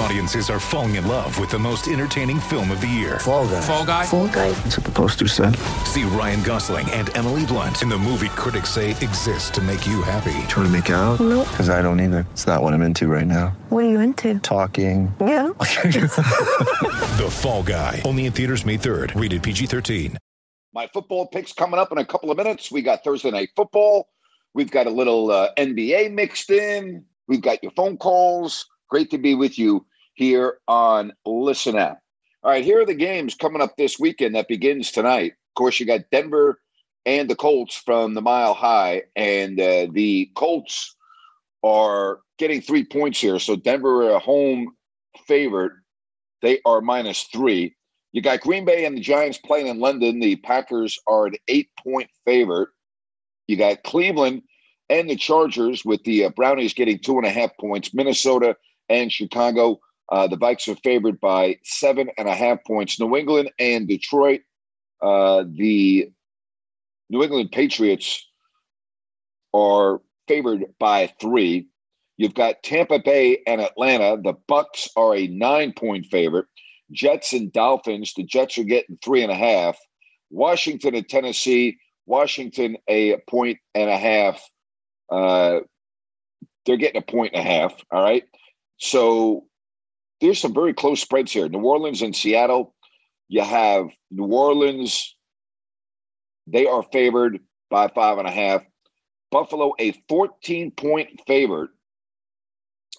Audiences are falling in love with the most entertaining film of the year. Fall guy. Fall guy. Fall guy. That's what the poster said. See Ryan Gosling and Emily Blunt in the movie critics say exists to make you happy. Trying to make it out? Nope. Because I don't either. It's not what I'm into right now. What are you into? Talking. Yeah. The Fall Guy. Only in theaters May 3rd. Rated PG-13. My football picks coming up in a couple of minutes. We got Thursday night football. We've got a little uh, NBA mixed in. We've got your phone calls. Great to be with you here on Listen App. All right, here are the games coming up this weekend that begins tonight. Of course, you got Denver and the Colts from the Mile High, and uh, the Colts are getting three points here. So Denver a home favorite. They are minus three. You got Green Bay and the Giants playing in London. The Packers are an eight point favorite. You got Cleveland and the Chargers with the uh, Brownies getting two and a half points. Minnesota and Chicago. Uh, the Vikes are favored by seven and a half points. New England and Detroit. Uh, the New England Patriots are favored by three. You've got Tampa Bay and Atlanta. The Bucks are a nine point favorite. Jets and Dolphins. The Jets are getting three and a half. Washington and Tennessee. Washington a point and a half. Uh, they're getting a point and a half. All right. So there's some very close spreads here. New Orleans and Seattle. You have New Orleans. They are favored by five and a half. Buffalo a 14 point favorite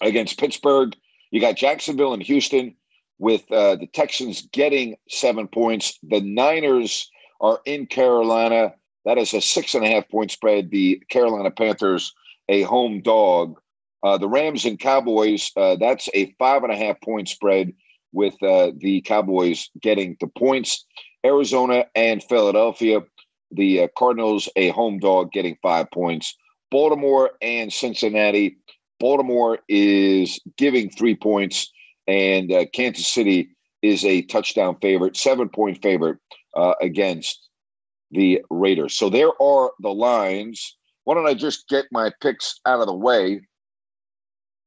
against Pittsburgh. You got Jacksonville and Houston with uh, the Texans getting seven points. The Niners are in Carolina. That is a six and a half point spread. The Carolina Panthers, a home dog. Uh, the Rams and Cowboys, uh, that's a five and a half point spread with uh, the Cowboys getting the points. Arizona and Philadelphia, the uh, Cardinals, a home dog getting five points. Baltimore and Cincinnati. Baltimore is giving three points and uh, Kansas City is a touchdown favorite, seven point favorite uh, against the Raiders. So there are the lines. Why don't I just get my picks out of the way,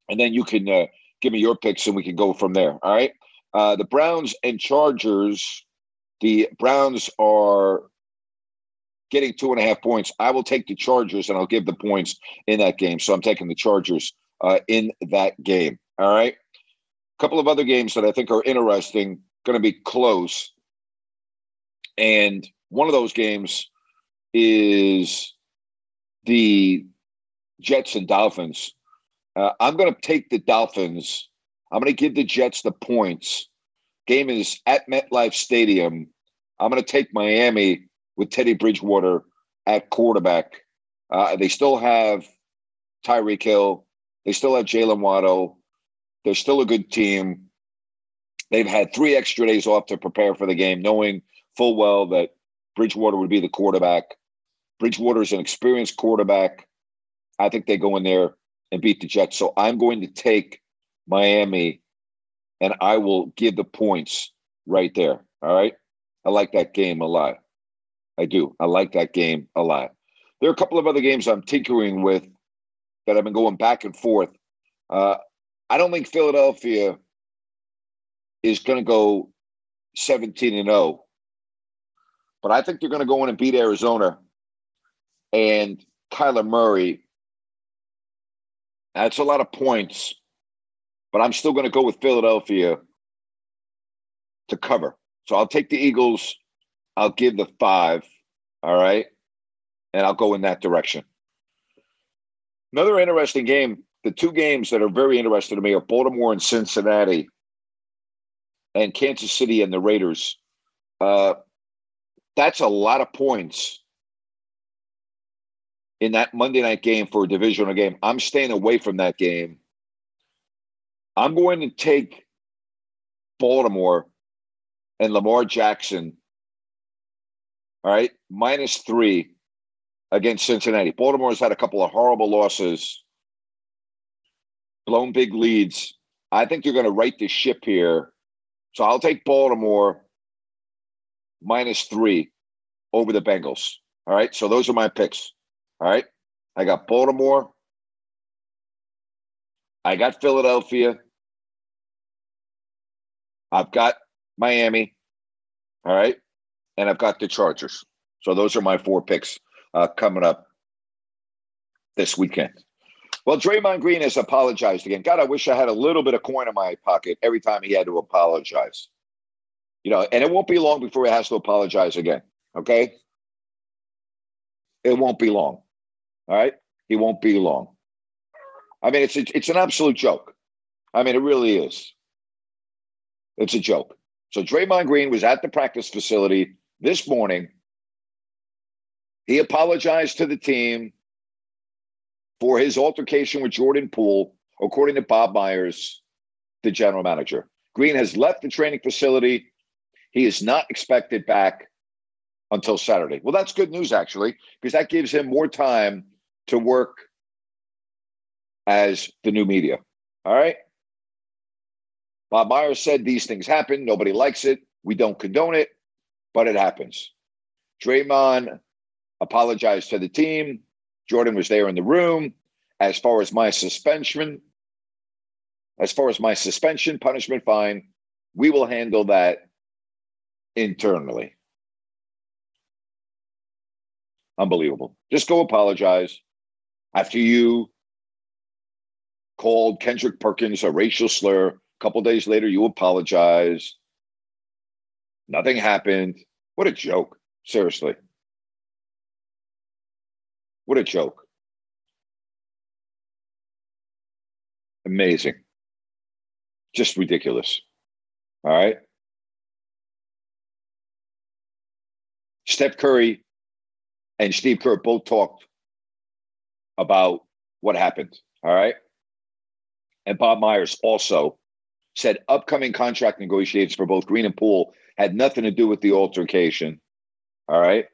and then you can uh, give me your picks, and we can go from there. All right. Uh, the Browns and Chargers. The Browns are getting two and a half points. I will take the Chargers, and I'll give the points in that game. So I'm taking the Chargers uh, in that game. All right A couple of other games that I think are interesting, going to be close. And one of those games is the Jets and Dolphins. Uh, I'm going to take the Dolphins. I'm going to give the Jets the points. Game is at MetLife Stadium. I'm going to take Miami with Teddy Bridgewater at quarterback. Uh, they still have Tyreek Hill. They still have Jaylen Waddle. They're still a good team. They've had three extra days off to prepare for the game, knowing full well that Bridgewater would be the quarterback. Bridgewater is an experienced quarterback. I think they go in there and beat the Jets. So I'm going to take Miami and I will give the points right there. All right. I like that game a lot. I do. I like that game a lot. There are a couple of other games I'm tinkering with that I've been going back and forth. Uh, I don't think Philadelphia is going to go 17 and 0, but I think they're going to go in and beat Arizona and Kyler Murray. That's a lot of points, but I'm still going to go with Philadelphia to cover. So I'll take the Eagles. I'll give the five. All right. And I'll go in that direction. Another interesting game the two games that are very interesting to me are Baltimore and Cincinnati, and Kansas City and the Raiders. Uh, That's a lot of points in that Monday night game for a divisional game. I'm staying away from that game. I'm going to take Baltimore and Lamar Jackson. All right, minus three against Cincinnati. Baltimore's had a couple of horrible losses, blown big leads. I think you're going to right the ship here. So I'll take Baltimore minus three over the Bengals. All right. So those are my picks. All right. I got Baltimore. I got Philadelphia. I've got Miami. All right. And I've got the Chargers. So those are my four picks uh, coming up this weekend. Well, Draymond Green has apologized again. God, I wish I had a little bit of coin in my pocket every time he had to apologize. You know, and it won't be long before he has to apologize again. Okay. It won't be long. All right. He won't be long. I mean, it's it's an absolute joke. I mean, it really is. It's a joke. So Draymond Green was at the practice facility this morning. He apologized to the team for his altercation with Jordan Poole, according to Bob Myers, the general manager. Green has left the training facility. He is not expected back until Saturday. Well, that's good news, actually, because that gives him more time to work as the new media. All right. Bob Myers said these things happen. Nobody likes it. We don't condone it, but it happens. Draymond apologized to the team. Jordan was there in the room. As far as my suspension, as far as my suspension, punishment, fine, we will handle that internally. Unbelievable. Just go apologize after you called Kendrick Perkins a racial slur. A couple days later, you apologize. Nothing happened. What a joke. Seriously. What a joke. Amazing. Just ridiculous. All right. Steph Curry and Steve Kerr both talked about what happened. All right. And Bob Myers also said upcoming contract negotiations for both Green and Poole had nothing to do with the altercation. All right.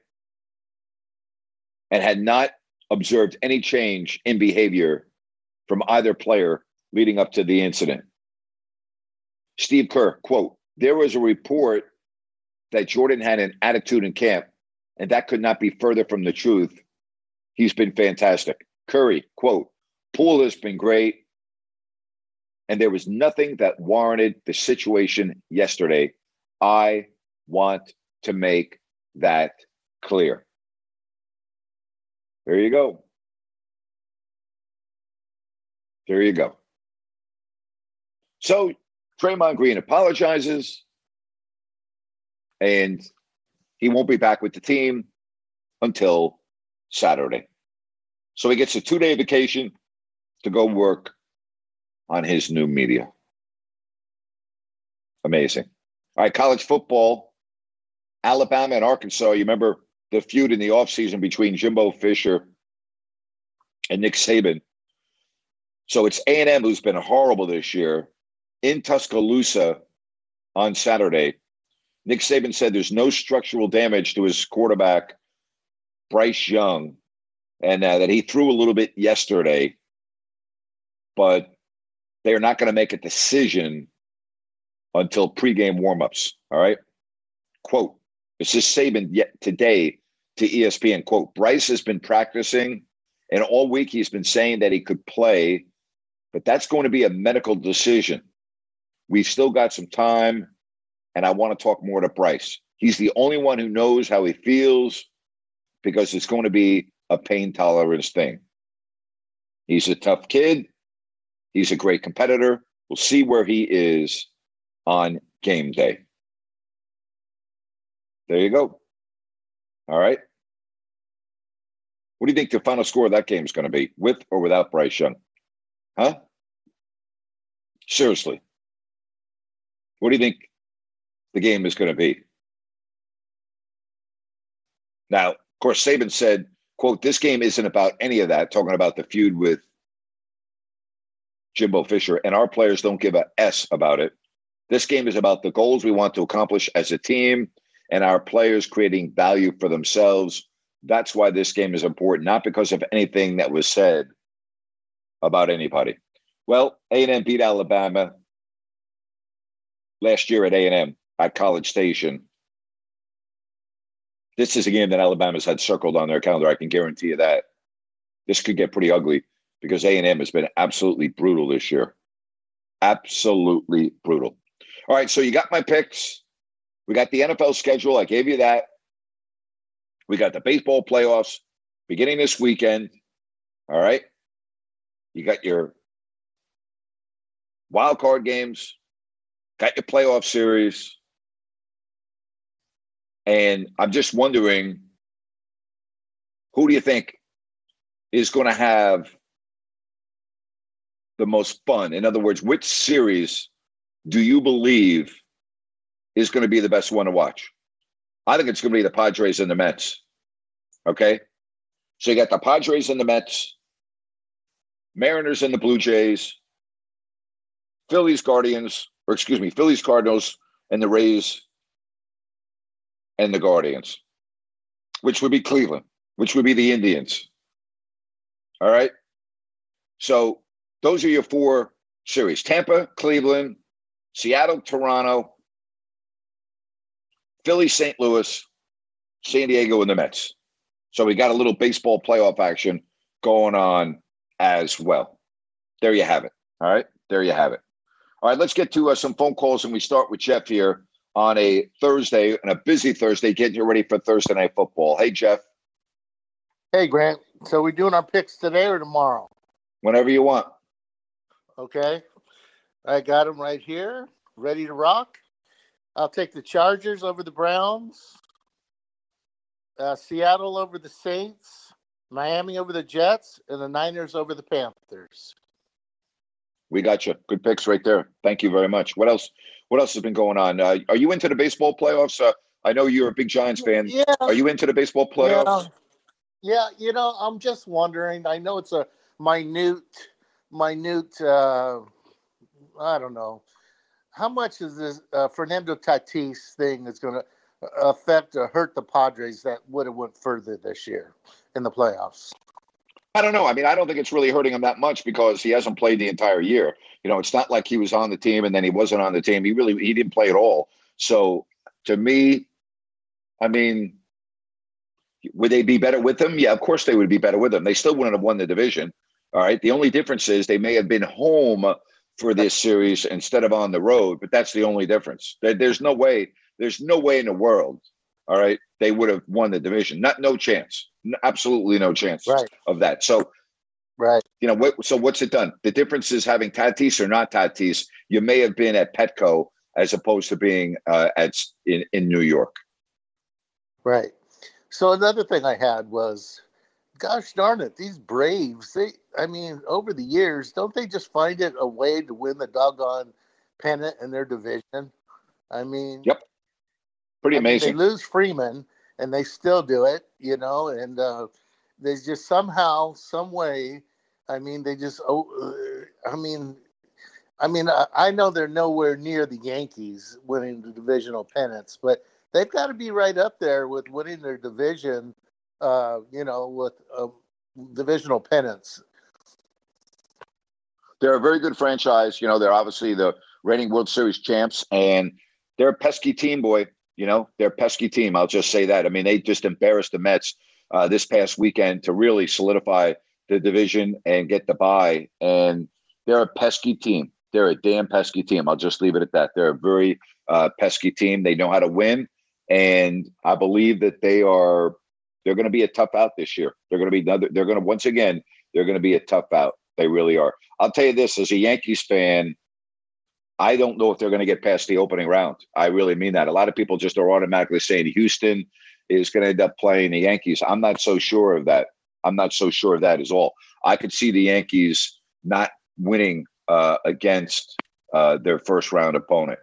And had not observed any change in behavior from either player leading up to the incident. Steve Kerr, quote, there was a report that Jordan had an attitude in camp, and that could not be further from the truth. He's been fantastic. Curry, quote, Poole has been great, and there was nothing that warranted the situation yesterday. I want to make that clear. There you go. There you go. So Draymond Green apologizes, and he won't be back with the team until Saturday. So he gets a two day vacation to go work on his new media. Amazing. All right, college football, Alabama and Arkansas. You remember the feud in the offseason between Jimbo Fisher and Nick Saban. So it's A&M who's been horrible this year in Tuscaloosa on Saturday. Nick Saban said there's no structural damage to his quarterback, Bryce Young, and uh, that he threw a little bit yesterday, but they're not going to make a decision until pregame warmups. All right. Quote, this is Saban yet today to ESPN. Quote, Bryce has been practicing, and all week he's been saying that he could play, but that's going to be a medical decision. We've still got some time, and I want to talk more to Bryce. He's the only one who knows how he feels because it's going to be a pain tolerance thing. He's a tough kid. He's a great competitor. We'll see where he is on game day. There you go. All right. What do you think the final score of that game is going to be, with or without Bryce Young? Huh? Seriously. What do you think the game is going to be? Now, of course, Saban said, quote, this game isn't about any of that, talking about the feud with Jimbo Fisher, and our players don't give a S about it. This game is about the goals we want to accomplish as a team and our players creating value for themselves. That's why this game is important, not because of anything that was said about anybody. Well, A&M beat Alabama last year at A&M at College Station. This is a game that Alabama's had circled on their calendar. I can guarantee you that. This could get pretty ugly because A&M has been absolutely brutal this year. Absolutely brutal. All right, so you got my picks. We got the NFL schedule. I gave you that. We got the baseball playoffs beginning this weekend. All right. You got your wild card games, got your playoff series. And I'm just wondering who do you think is going to have the most fun? In other words, which series do you believe is going to be the best one to watch? I think it's going to be the Padres and the Mets. Okay. So you got the Padres and the Mets, Mariners and the Blue Jays, Phillies Guardians, or excuse me, Phillies Cardinals and the Rays and the Guardians, which would be Cleveland, which would be the Indians. All right. So those are your four series Tampa, Cleveland, Seattle, Toronto, Philly, St. Louis, San Diego, and the Mets. So we got a little baseball playoff action going on as well. There you have it. All right. There you have it. All right. Let's get to uh, some phone calls, and we start with Jeff here on a Thursday and a busy Thursday, getting you ready for Thursday night football. Hey, Jeff. Hey, Grant. So we doing our picks today or tomorrow? Whenever you want. Okay. I got them right here, ready to rock. I'll take the Chargers over the Browns, uh, Seattle over the Saints, Miami over the Jets, and the Niners over the Panthers. We got you. Good picks right there. Thank you very much. What else? What else has been going on? Uh, are you into the baseball playoffs? Uh, I know you're a big Giants fan. Yeah. Are you into the baseball playoffs? Yeah. yeah, you know, I'm just wondering. I know it's a minute, minute. Uh, I don't know how much is this uh, Fernando Tatis thing is going to affect or hurt the Padres that would have went further this year in the playoffs. I don't know. I mean, I don't think it's really hurting him that much because he hasn't played the entire year. You know, it's not like he was on the team and then he wasn't on the team. He really he didn't play at all. So to me, I mean, would they be better with him? Yeah, of course they would be better with him. They still wouldn't have won the division. All right. The only difference is they may have been home for this series instead of on the road, but that's the only difference. There's no way. There's no way in the world. All right, they would have won the division. Not no chance. Absolutely no chance right. of that. So, right. You know what? So what's it done? The difference is having Tatis or not Tatis. You may have been at Petco as opposed to being uh, at in in New York. Right. So another thing I had was, gosh darn it, these Braves. They, I mean, over the years, don't they just find it a way to win the doggone pennant in their division? I mean, yep. Pretty I amazing. Mean, they lose Freeman and they still do it, you know, and uh, they just somehow, some way, I mean, they just, oh, uh, I mean, I mean, I, I know they're nowhere near the Yankees winning the divisional pennants, but they've got to be right up there with winning their division, uh, you know, with uh, divisional pennants. They're a very good franchise. You know, they're obviously the reigning World Series champs, and they're a pesky team, boy. You know, they're a pesky team. I'll just say that. I mean, they just embarrassed the Mets uh, this past weekend to really solidify the division and get the bye. And they're a pesky team. They're a damn pesky team. I'll just leave it at that. They're a very uh, pesky team. They know how to win, and I believe that they are. They're going to be a tough out this year. They're going to be another. They're going to once again. They're going to be a tough out. They really are. I'll tell you this: as a Yankees fan, I don't know if they're going to get past the opening round. I really mean that. A lot of people just are automatically saying Houston is going to end up playing the Yankees. I'm not so sure of that. I'm not so sure of that as all. I could see the Yankees not winning uh, against uh, their first round opponent.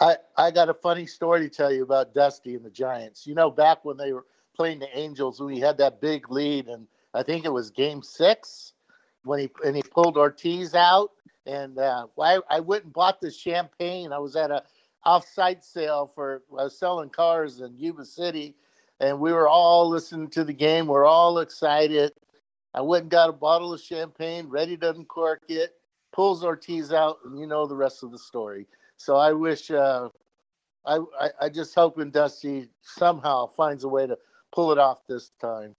I, I got a funny story to tell you about Dusty and the Giants. You know, back when they were playing the Angels, we had that big lead, and I think it was Game Six when he and he pulled Ortiz out. And uh, I, I went and bought the champagne. I was at a off-site sale for I was selling cars in Yuba City, and we were all listening to the game. We're all excited. I went and got a bottle of champagne, ready to uncork it. Pulls Ortiz out, and you know the rest of the story. So I wish, uh, I, I I just hoping Dusty somehow finds a way to pull it off this time.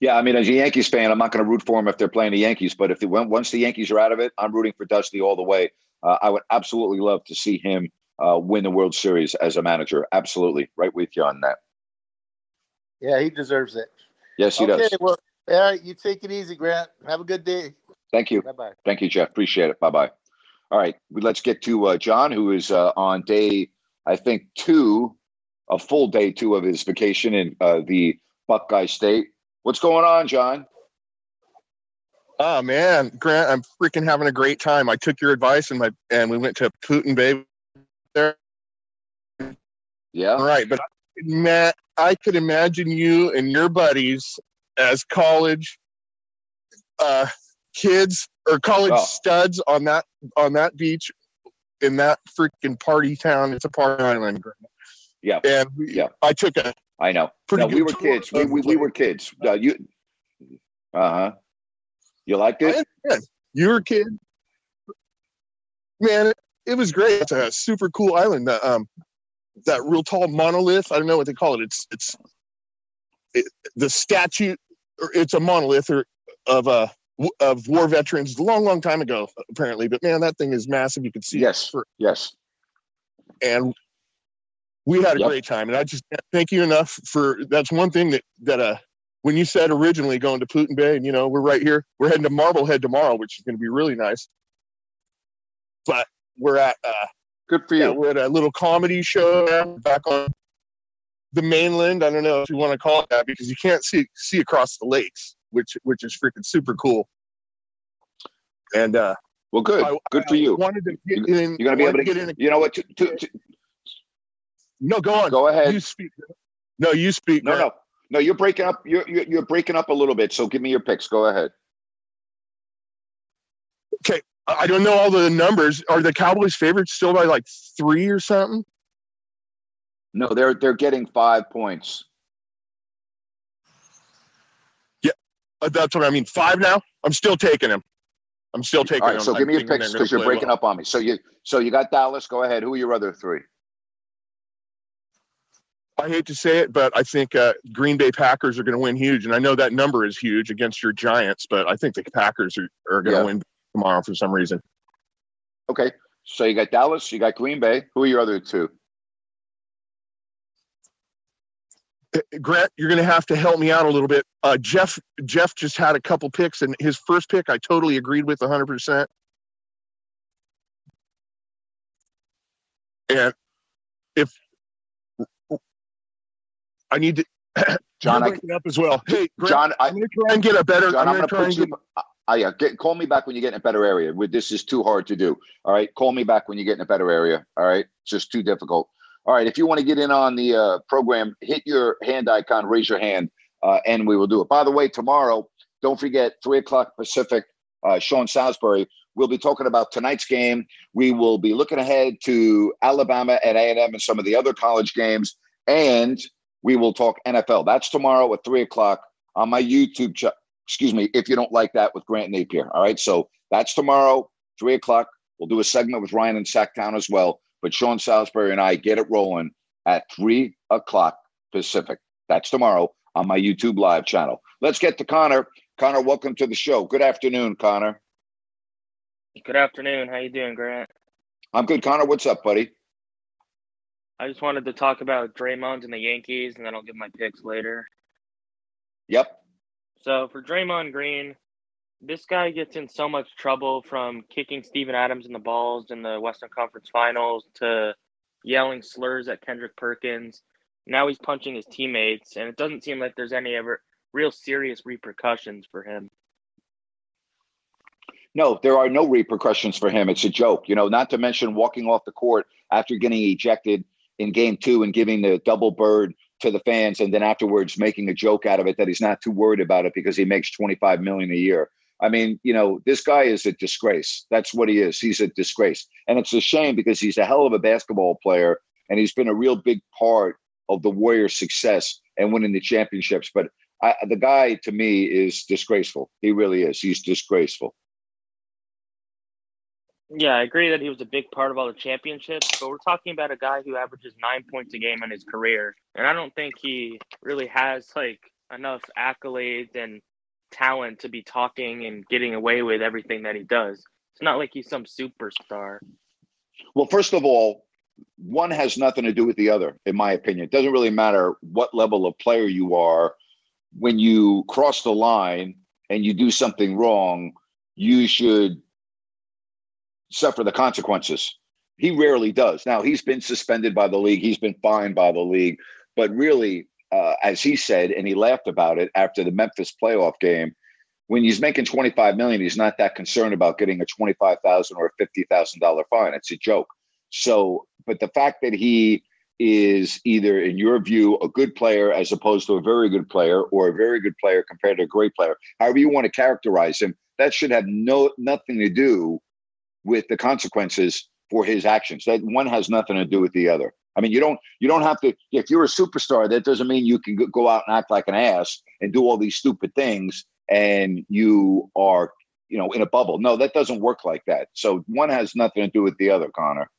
Yeah, I mean, as a Yankees fan, I'm not going to root for them if they're playing the Yankees. But if they, once the Yankees are out of it, I'm rooting for Dusty all the way. Uh, I would absolutely love to see him uh, win the World Series as a manager. Absolutely, right with you on that. Yeah, he deserves it. Yes, he okay, does. well, all right, you take it easy, Grant. Have a good day. Thank you. Bye bye. Thank you, Jeff. Appreciate it. Bye bye. All right, let's get to uh, John, who is uh, on day, I think, two, a full day two of his vacation in uh, the Buckeye State. What's going on, John? Oh man, Grant, I'm freaking having a great time. I took your advice and my and we went to Put-in-Bay there. Yeah. All right, but Matt, I could imagine you and your buddies as college uh, kids or college Oh. studs on that on that beach in that freaking party town. It's a party island. Grant. Yeah. And we, Yeah. I took a I know. pretty no, we were kids. We, we, we were kids. Uh, you. Uh huh. You liked it? You were a kid. Man, it, was great. It's a super cool island. That, um, that real tall monolith. I don't know what they call it. It's it's it, the statue. Or it's a monolith or of uh of war veterans a long, long time ago, apparently. But man, that thing is massive. You can see it Yes. for- Yes. and we had a Yep. great time. And I just can't thank you enough for that's one thing that that uh when you said originally going to Put-in-Bay, and you know we're right here, we're heading to Marblehead tomorrow, which is going to be really nice. But we're at uh, Good for yeah, you. we're at a little comedy show now, back on the mainland. I don't know if you want to call it that because you can't see see across the lakes, which which is freaking super cool. And uh, Well, good. I- Good for you. wanted to get You- in. You're gonna be able wanted to get in. You know what? To, to, to, No, go on. go ahead. You speak. No, you speak. No, Grant. no, no. You're breaking up. You're, you're you're breaking up a little bit. So give me your picks. Go ahead. Okay, I don't know all the numbers. Are the Cowboys favorites still by like three or something? No, they're they're getting five points. Yeah, uh, that's what I mean. Five now. I'm still taking them. I'm still taking All right. them. So give me your picks because you're breaking well. up on me. So you so you got Dallas. Go ahead. Who are your other three? I hate to say it, but I think uh, Green Bay Packers are going to win huge, and I know that number is huge against your Giants, but I think the Packers are, are going to Yeah. win tomorrow for some reason. Okay. So you got Dallas. You got Green Bay. Who are your other two? Uh, Grant, you're going to have to help me out a little bit. Uh, Jeff Jeff just had a couple picks, and his first pick I totally agreed with 100. percent And if I need to, John, I, up as well. Hey, Grant, John, I, I'm going to try and get a better. John, I'm going to try put and get. yeah, get, call me back when you get in a better area. This is too hard to do. All right, call me back when you get in a better area. All right, it's just too difficult. All right, if you want to get in on the uh, program, hit your hand icon, raise your hand, uh, and we will do it. By the way, tomorrow, don't forget three o'clock Pacific. Uh, Sean Salisbury. We'll be talking about tonight's game. We will be looking ahead to Alabama and A and M and some of the other college games, and we will talk NFL. That's tomorrow at three o'clock on my YouTube channel excuse me, if you don't like that with Grant Napear. All right. So that's tomorrow, three o'clock. We'll do a segment with Ryan in Sacktown as well. But Sean Salisbury and I get it rolling at three o'clock Pacific. That's tomorrow on my YouTube live channel. Let's get to Connor. Connor, welcome to the show. Good afternoon, Connor. Good afternoon. How you doing, Grant? I'm good. Connor, what's up, buddy? I just wanted to talk about Draymond and the Yankees, and then I'll give my picks later. Yep. So for Draymond Green, this guy gets in so much trouble from kicking Steven Adams in the balls in the Western Conference Finals to yelling slurs at Kendrick Perkins. Now he's punching his teammates, and it doesn't seem like there's any ever real serious repercussions for him. No, there are no repercussions for him. It's a joke, you know. Not to mention walking off the court after getting ejected in game two and giving the double bird to the fans, and then afterwards making a joke out of it that he's not too worried about it because he makes twenty five million a year. I mean, you know, this guy is a disgrace. That's what he is. He's a disgrace. And it's a shame because he's a hell of a basketball player and he's been a real big part of the Warriors' success and winning the championships. But I, the guy to me is disgraceful. He really is. He's disgraceful. Yeah, I agree that he was a big part of all the championships, but we're talking about a guy who averages nine points a game in his career. And I don't think he really has like enough accolades and talent to be talking and getting away with everything that he does. It's not like he's some superstar. Well, first of all, one has nothing to do with the other, in my opinion. It doesn't really matter what level of player you are. When you cross the line and you do something wrong, you should suffer the consequences. He rarely does. Now, he's been suspended by the league, he's been fined by the league, but really, uh, as he said, and he laughed about it after the Memphis playoff game, when he's making 25 million, he's not that concerned about getting a 25,000 or a $50,000 fine. It's a joke. So, but the fact that he is either, in your view, a good player as opposed to a very good player, or a very good player compared to a great player, however you want to characterize him, that should have no nothing to do with the consequences for his actions. That one has nothing to do with the other. I mean, you don't you don't have to. If you're a superstar, that doesn't mean you can go out and act like an ass and do all these stupid things, and you are you know in a bubble. No, that doesn't work like that. So one has nothing to do with the other, Connor.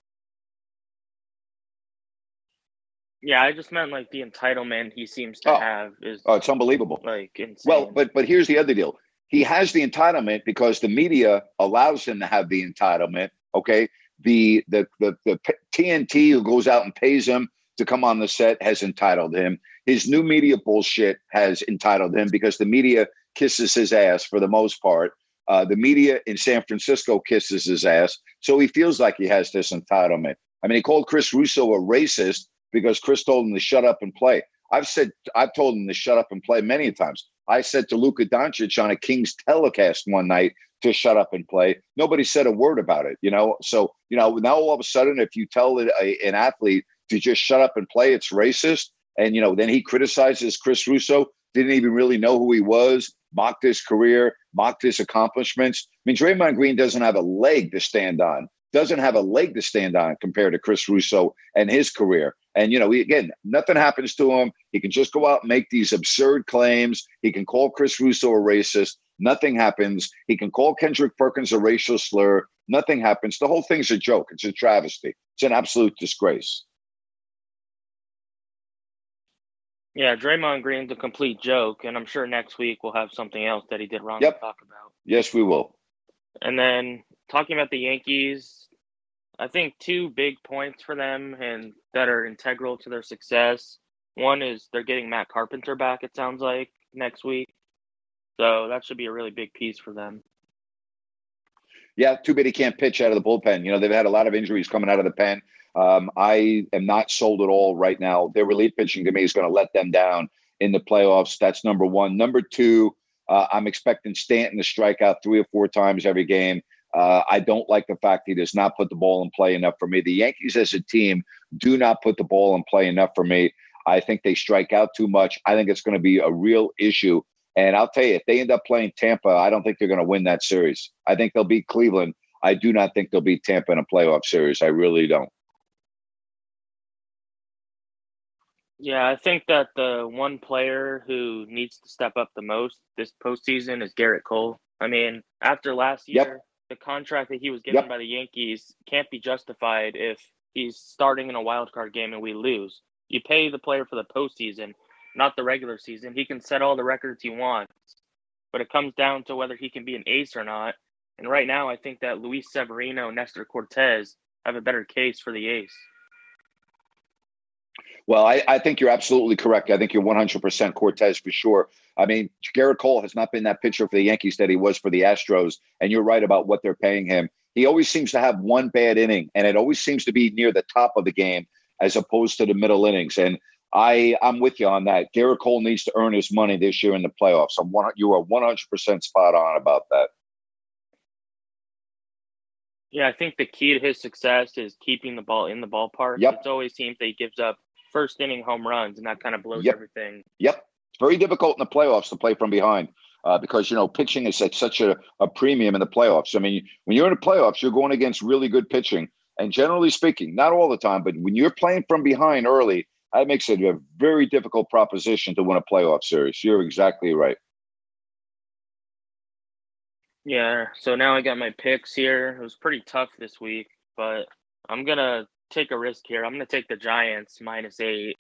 Yeah, I just meant like the entitlement he seems to Oh. have is Oh, it's unbelievable. like insane. Well, but but here's the other deal. He has the entitlement because the media allows him to have the entitlement. Okay, the the the, the TNT who goes out and pays him to come on the set has entitled him. His new media bullshit has entitled him because the media kisses his ass for the most part. Uh, the media in San Francisco kisses his ass, so he feels like he has this entitlement. I mean, he called Chris Russo a racist because Chris told him to shut up and play. I've said I've told him to shut up and play many times. I said to Luka Doncic on a Kings telecast one night to shut up and play. Nobody said a word about it, you know. So you know now all of a sudden, if you tell a, an athlete to just shut up and play, it's racist. And you know then he criticizes Chris Russo. Didn't even really know who he was. Mocked his career, mocked his accomplishments. I mean, Draymond Green doesn't have a leg to stand on. Doesn't have a leg to stand on compared to Chris Russo and his career. And you know, he, again, nothing happens to him. He can just go out and make these absurd claims. He can call Chris Russo a racist. Nothing happens. He can call Kendrick Perkins a racial slur. Nothing happens. The whole thing's a joke. It's a travesty. It's an absolute disgrace. yeah, Draymond Green's a complete joke, and I'm sure next week we'll have something else that he did wrong Yep. to talk about. Yes, we will. And then talking about the Yankees, I think two big points for them and that are integral to their success. One is they're getting Matt Carpenter back, it sounds like, next week. So that should be a really big piece for them. Yeah, too bad he can't pitch out of the bullpen. You know, they've had a lot of injuries coming out of the pen. Um, I am not sold at all right now. Their relief pitching to me is going to let them down in the playoffs. That's number one. Number two, uh, I'm expecting Stanton to strike out three or four times every game. Uh, I don't like the fact he does not put the ball in play enough for me. The Yankees as a team do not put the ball in play enough for me. I think they strike out too much. I think it's going to be a real issue. And I'll tell you, if they end up playing Tampa, I don't think they're going to win that series. I think they'll beat Cleveland. I do not think they'll beat Tampa in a playoff series. I really don't. Yeah, I think that the one player who needs to step up the most this postseason is Gerrit Cole. I mean, after last Yep. The contract that he was given Yep. by the Yankees can't be justified if he's starting in a wild card game and we lose. You pay the player for the postseason, not the regular season. He can set all the records he wants, but it comes down to whether he can be an ace or not. And right now, I think that Luis Severino, Nestor Cortes have a better case for the ace. Well, I, I think you're absolutely correct. I think you're 100% Cortes for sure. I mean, Gerrit Cole has not been that pitcher for the Yankees that he was for the Astros. And you're right about what they're paying him. He always seems to have one bad inning, and it always seems to be near the top of the game as opposed to the middle innings. And I, I'm with you on that. Gerrit Cole needs to earn his money this year in the playoffs. I'm one, you are 100% spot on about that. Yeah, I think the key to his success is keeping the ball in the ballpark. Yep. It's always seems that he gives up first inning home runs, and that kind of blows Yep. everything. Yep. It's very difficult in the playoffs to play from behind uh, because, you know, pitching is at such a, a premium in the playoffs. I mean, when you're in the playoffs, you're going against really good pitching. And generally speaking, not all the time, but when you're playing from behind early, that makes it a very difficult proposition to win a playoff series. You're exactly right. Yeah, so now I got my picks here. It was pretty tough this week, but I'm gonna take a risk here. I'm gonna take the Giants minus eight.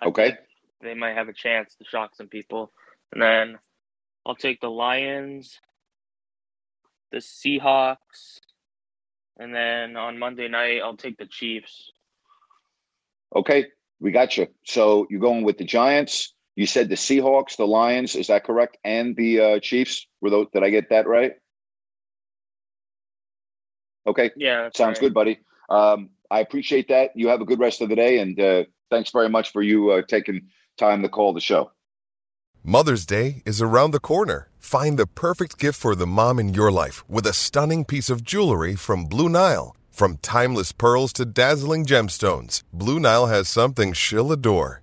I Okay. they might have a chance to shock some people. And then I'll take the Lions, the Seahawks, and then on Monday night I'll take the Chiefs. Okay. We got you. So you're going with the Giants. You said the Seahawks, the Lions. Is that correct? And the uh, Chiefs. Were those, did I get that right? Okay. Yeah, Sounds right. good, buddy. Um, I appreciate that. You have a good rest of the day, and uh, thanks very much for you uh, taking time to call the show. Mother's Day is around the corner. Find the perfect gift for the mom in your life with a stunning piece of jewelry from Blue Nile. From timeless pearls to dazzling gemstones, Blue Nile has something she'll adore.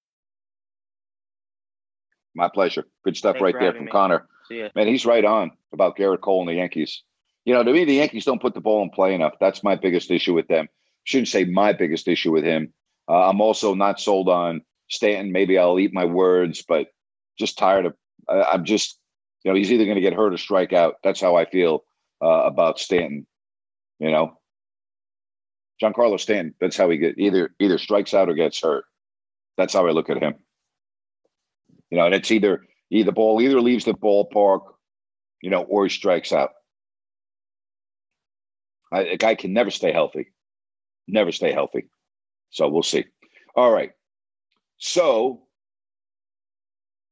My pleasure. Good stuff Thanks right there from me. Connor. Man, he's right on about Gerrit Cole and the Yankees. You know, to me, the Yankees don't put the ball in play enough. That's my biggest issue with them. Shouldn't say my biggest issue with him. Uh, I'm also not sold on Stanton. Maybe I'll eat my words, but just tired of. I I'm just, you know, he's either going to get hurt or strike out. That's how I feel uh, about Stanton. You know, Giancarlo Stanton. That's how he get either either strikes out or gets hurt. That's how I look at him. You know, and it's either either ball either leaves the ballpark, you know, or he strikes out. I, a guy can never stay healthy, never stay healthy. So we'll see. All right. So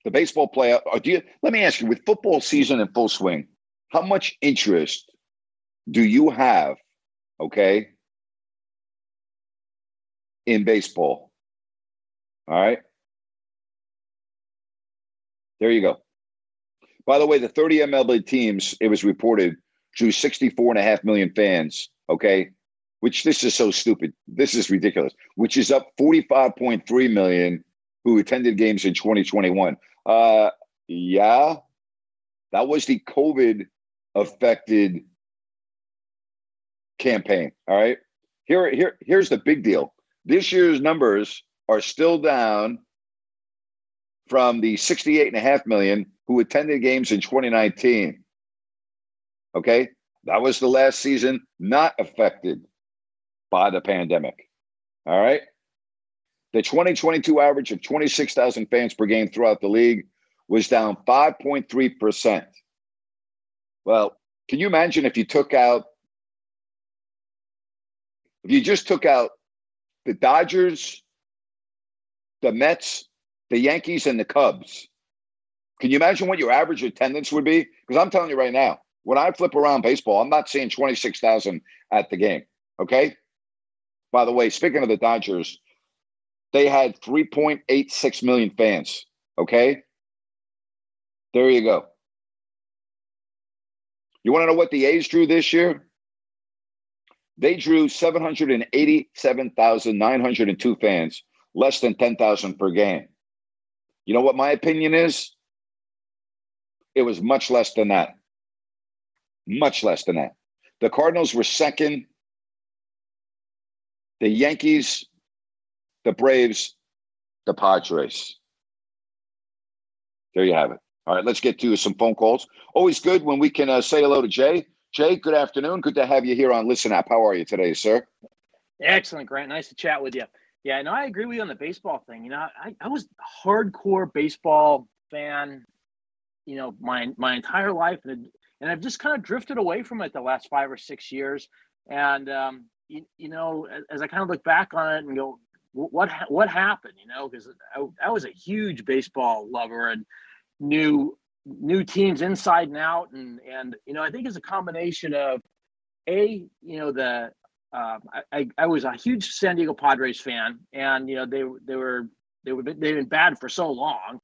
the baseball playoff. Or uh, do you? Let me ask you: with football season in full swing, how much interest do you have? Okay, in baseball. All right. There you go. By the way, the 30 MLB teams, it was reported, drew 64 and a half million fans. Okay. Which this is so stupid. This is ridiculous. Which is up 45.3 million who attended games in 2021. Uh, yeah. That was the COVID affected campaign. All right. Here, here, here's the big deal. This year's numbers are still down from the 68 and a half million who attended games in 2019. Okay. That was the last season not affected by the pandemic. All right. The 2022 average of 26,000 fans per game throughout the league was down 5.3%. Well, can you imagine if you took out, if you just took out the Dodgers, the Mets, the Yankees, and the Cubs? Can you imagine what your average attendance would be? Because I'm telling you right now, when I flip around baseball, I'm not seeing 26,000 at the game. Okay. By the way, speaking of the Dodgers, they had 3.86 million fans. Okay. There you go. You want to know what the A's drew this year? They drew 787,902 fans, less than 10,000 per game. You know what my opinion is? It was much less than that. Much less than that. The Cardinals were second. The Yankees, the Braves, the Padres. There you have it. All right, let's get to some phone calls. Always good when we can uh, say hello to Jay. Jay, good afternoon. Good to have you here on Listen Up. How are you today, sir? Excellent, Grant. Nice to chat with you. Yeah, no, I agree with you on the baseball thing. You know, I, I was a hardcore baseball fan, you know, my my entire life, and and I've just kind of drifted away from it the last five or six years. And um, you, you know, as, as I kind of look back on it and go, what what happened? You know, because I, I was a huge baseball lover and knew new teams inside and out, and and you know, I think it's a combination of a you know the um, I, I was a huge San Diego Padres fan, and you know they they were they were they've been bad for so long,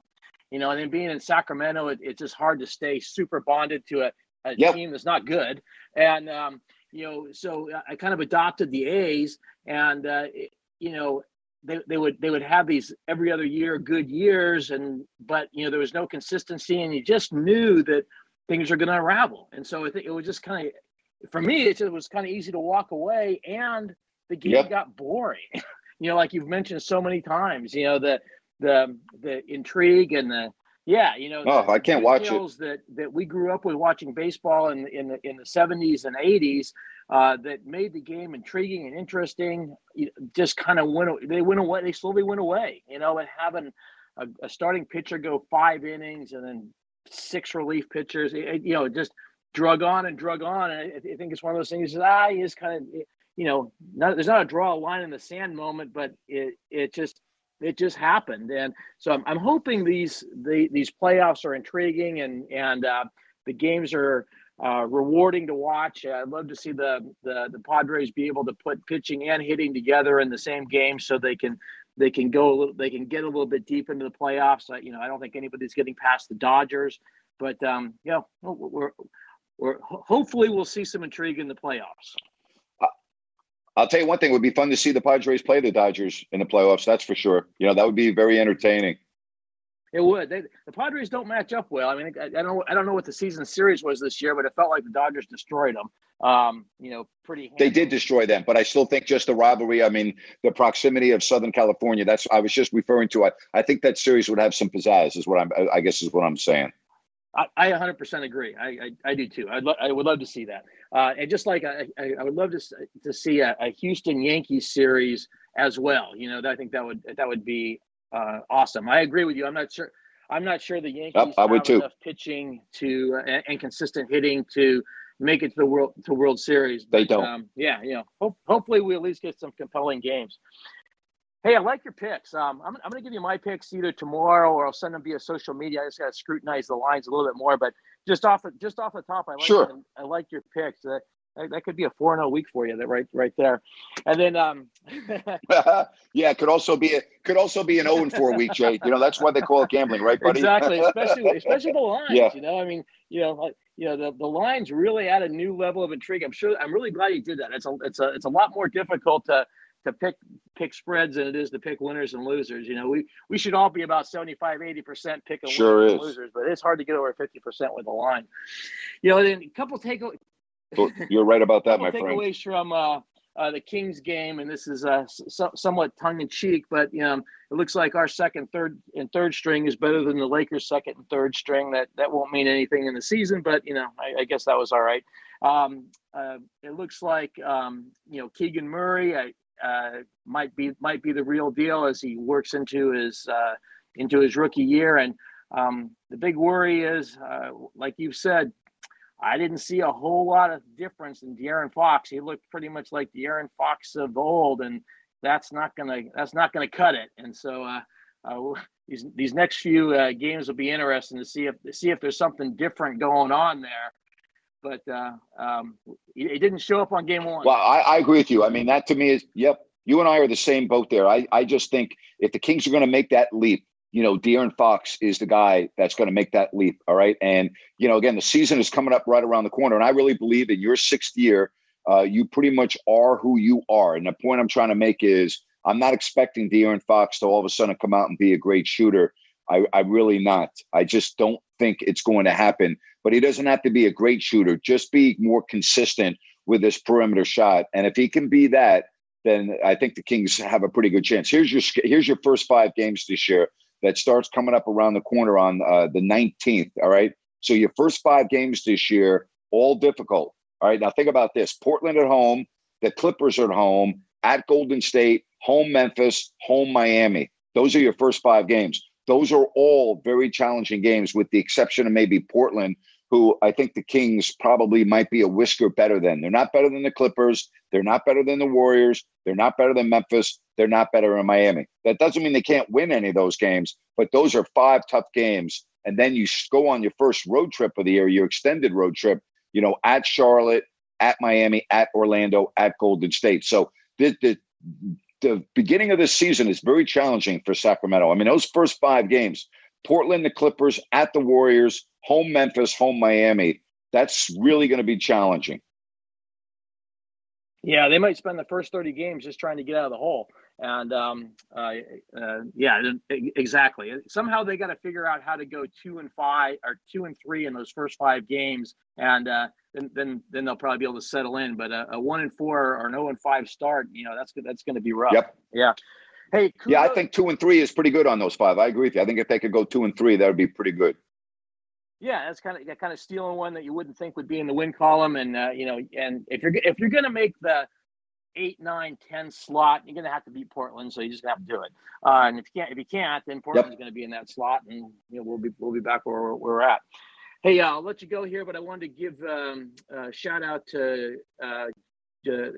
you know, and then being in Sacramento, it, it's just hard to stay super bonded to a, a yep. team that's not good, and um, you know, so I kind of adopted the A's, and uh, it, you know, they, they would they would have these every other year good years, and but you know there was no consistency, and you just knew that things are going to unravel, and so I think it was just kind of for me, it was kind of easy to walk away, and the game yep. got boring. you know, like you've mentioned so many times. You know, the the the intrigue and the yeah, you know. Oh, the, I can't watch it. That that we grew up with watching baseball in in the in the seventies and eighties. Uh, that made the game intriguing and interesting. Just kind of went. They went away. They slowly went away. You know, and having a, a starting pitcher go five innings and then six relief pitchers. It, you know, just drug on and drug on. And I, I think it's one of those things that ah, you just kind of, you know, not, there's not a draw a line in the sand moment, but it it just it just happened. And so I'm, I'm hoping these the, these playoffs are intriguing and and uh, the games are uh, rewarding to watch. I'd love to see the, the the Padres be able to put pitching and hitting together in the same game so they can they can go a little they can get a little bit deep into the playoffs. I, you know, I don't think anybody's getting past the Dodgers, but um, you know, we're or hopefully we'll see some intrigue in the playoffs. I'll tell you one thing: it would be fun to see the Padres play the Dodgers in the playoffs. That's for sure. You know that would be very entertaining. It would. They, the Padres don't match up well. I mean, I, I, don't. Know, I don't know what the season series was this year, but it felt like the Dodgers destroyed them. Um, you know, pretty. They did destroy them, but I still think just the rivalry. I mean, the proximity of Southern California. That's I was just referring to. I, I think that series would have some pizzazz. Is what I'm. I guess is what I'm saying. I, I 100% agree. I, I, I do too. I'd lo- I would love to see that. Uh, and just like I, I, I, would love to to see a, a, Houston Yankees series as well. You know, I think that would that would be uh, awesome. I agree with you. I'm not sure. I'm not sure the Yankees yep, I would too. enough pitching to uh, and, and, consistent hitting to make it to the world to World Series. But, they don't. Um, yeah, you know. Hope, hopefully, we at least get some compelling games. Hey, I like your picks. Um, I'm, I'm going to give you my picks either tomorrow or I'll send them via social media. I just got to scrutinize the lines a little bit more, but just off the, just off the top, I like sure. I like your picks. That, that could be a four zero oh week for you. That right right there, and then um, yeah, it could also be a could also be an zero oh and four week, Jay. You know that's why they call it gambling, right, buddy? Exactly, especially especially the lines. Yeah. You know, I mean, you know, like you know, the, the lines really add a new level of intrigue. I'm sure. I'm really glad you did that. It's a it's a it's a lot more difficult to to pick pick spreads than it is to pick winners and losers. You know, we we should all be about 75, 80 percent picking sure winners is. and losers, but it's hard to get over 50 percent with a line. You know, then a couple takeaways. You're right about that, my friend. Takeaways from uh, uh, the Kings game, and this is uh, so, somewhat tongue in cheek, but you know, it looks like our second, third, and third string is better than the Lakers' second and third string. That that won't mean anything in the season, but you know, I, I guess that was all right. Um, uh, it looks like um, you know Keegan Murray. I, uh, might be might be the real deal as he works into his uh, into his rookie year. And um, the big worry is, uh, like you've said, I didn't see a whole lot of difference in De'Aaron Fox. He looked pretty much like De'Aaron Fox of old, and that's not gonna that's not gonna cut it. And so. Uh, uh, these these next few uh, games will be interesting to see if see if there's something different going on there but uh, um, it, didn't show up on game one. Well, I, I, agree with you. I mean, that to me is, yep, you and I are the same boat there. I, I just think if the Kings are going to make that leap, you know, De'Aaron Fox is the guy that's going to make that leap. All right. And, you know, again, the season is coming up right around the corner. And I really believe in your sixth year, uh, you pretty much are who you are. And the point I'm trying to make is I'm not expecting De'Aaron Fox to all of a sudden come out and be a great shooter. I, I really not. I just don't think it's going to happen. But he doesn't have to be a great shooter. Just be more consistent with this perimeter shot. And if he can be that, then I think the Kings have a pretty good chance. Here's your here's your first five games this year. that starts coming up around the corner on uh, the 19th. All right. So your first five games this year, all difficult. All right. Now think about this Portland at home, the Clippers at home, at Golden State, home Memphis, home Miami. Those are your first five games. Those are all very challenging games, with the exception of maybe Portland, who I think the Kings probably might be a whisker better than. They're not better than the Clippers. They're not better than the Warriors. They're not better than Memphis. They're not better than Miami. That doesn't mean they can't win any of those games, but those are five tough games. And then you go on your first road trip of the year, your extended road trip, you know, at Charlotte, at Miami, at Orlando, at Golden State. So the, the, the beginning of this season is very challenging for Sacramento. I mean, those first five games, Portland, the Clippers, at the Warriors, home Memphis, home Miami, that's really going to be challenging. Yeah, they might spend the first 30 games just trying to get out of the hole. And um, uh, uh, yeah, exactly. Somehow they got to figure out how to go two and five or two and three in those first five games, and uh, then then then they'll probably be able to settle in. But a, a one and four or an zero and five start, you know, that's that's going to be rough. Yep. Yeah. Hey. Kudos. Yeah, I think two and three is pretty good on those five. I agree with you. I think if they could go two and three, that would be pretty good. Yeah, that's kind of kind of stealing one that you wouldn't think would be in the win column, and uh, you know, and if you're if you're going to make the eight, nine, ten slot, you're going to have to beat Portland, so you just have to do it. Uh, and if you can't, if you can't, then Portland's yep. going to be in that slot, and you know we'll be we'll be back where where we're at. Hey, uh, I'll let you go here, but I wanted to give um, a shout out to uh,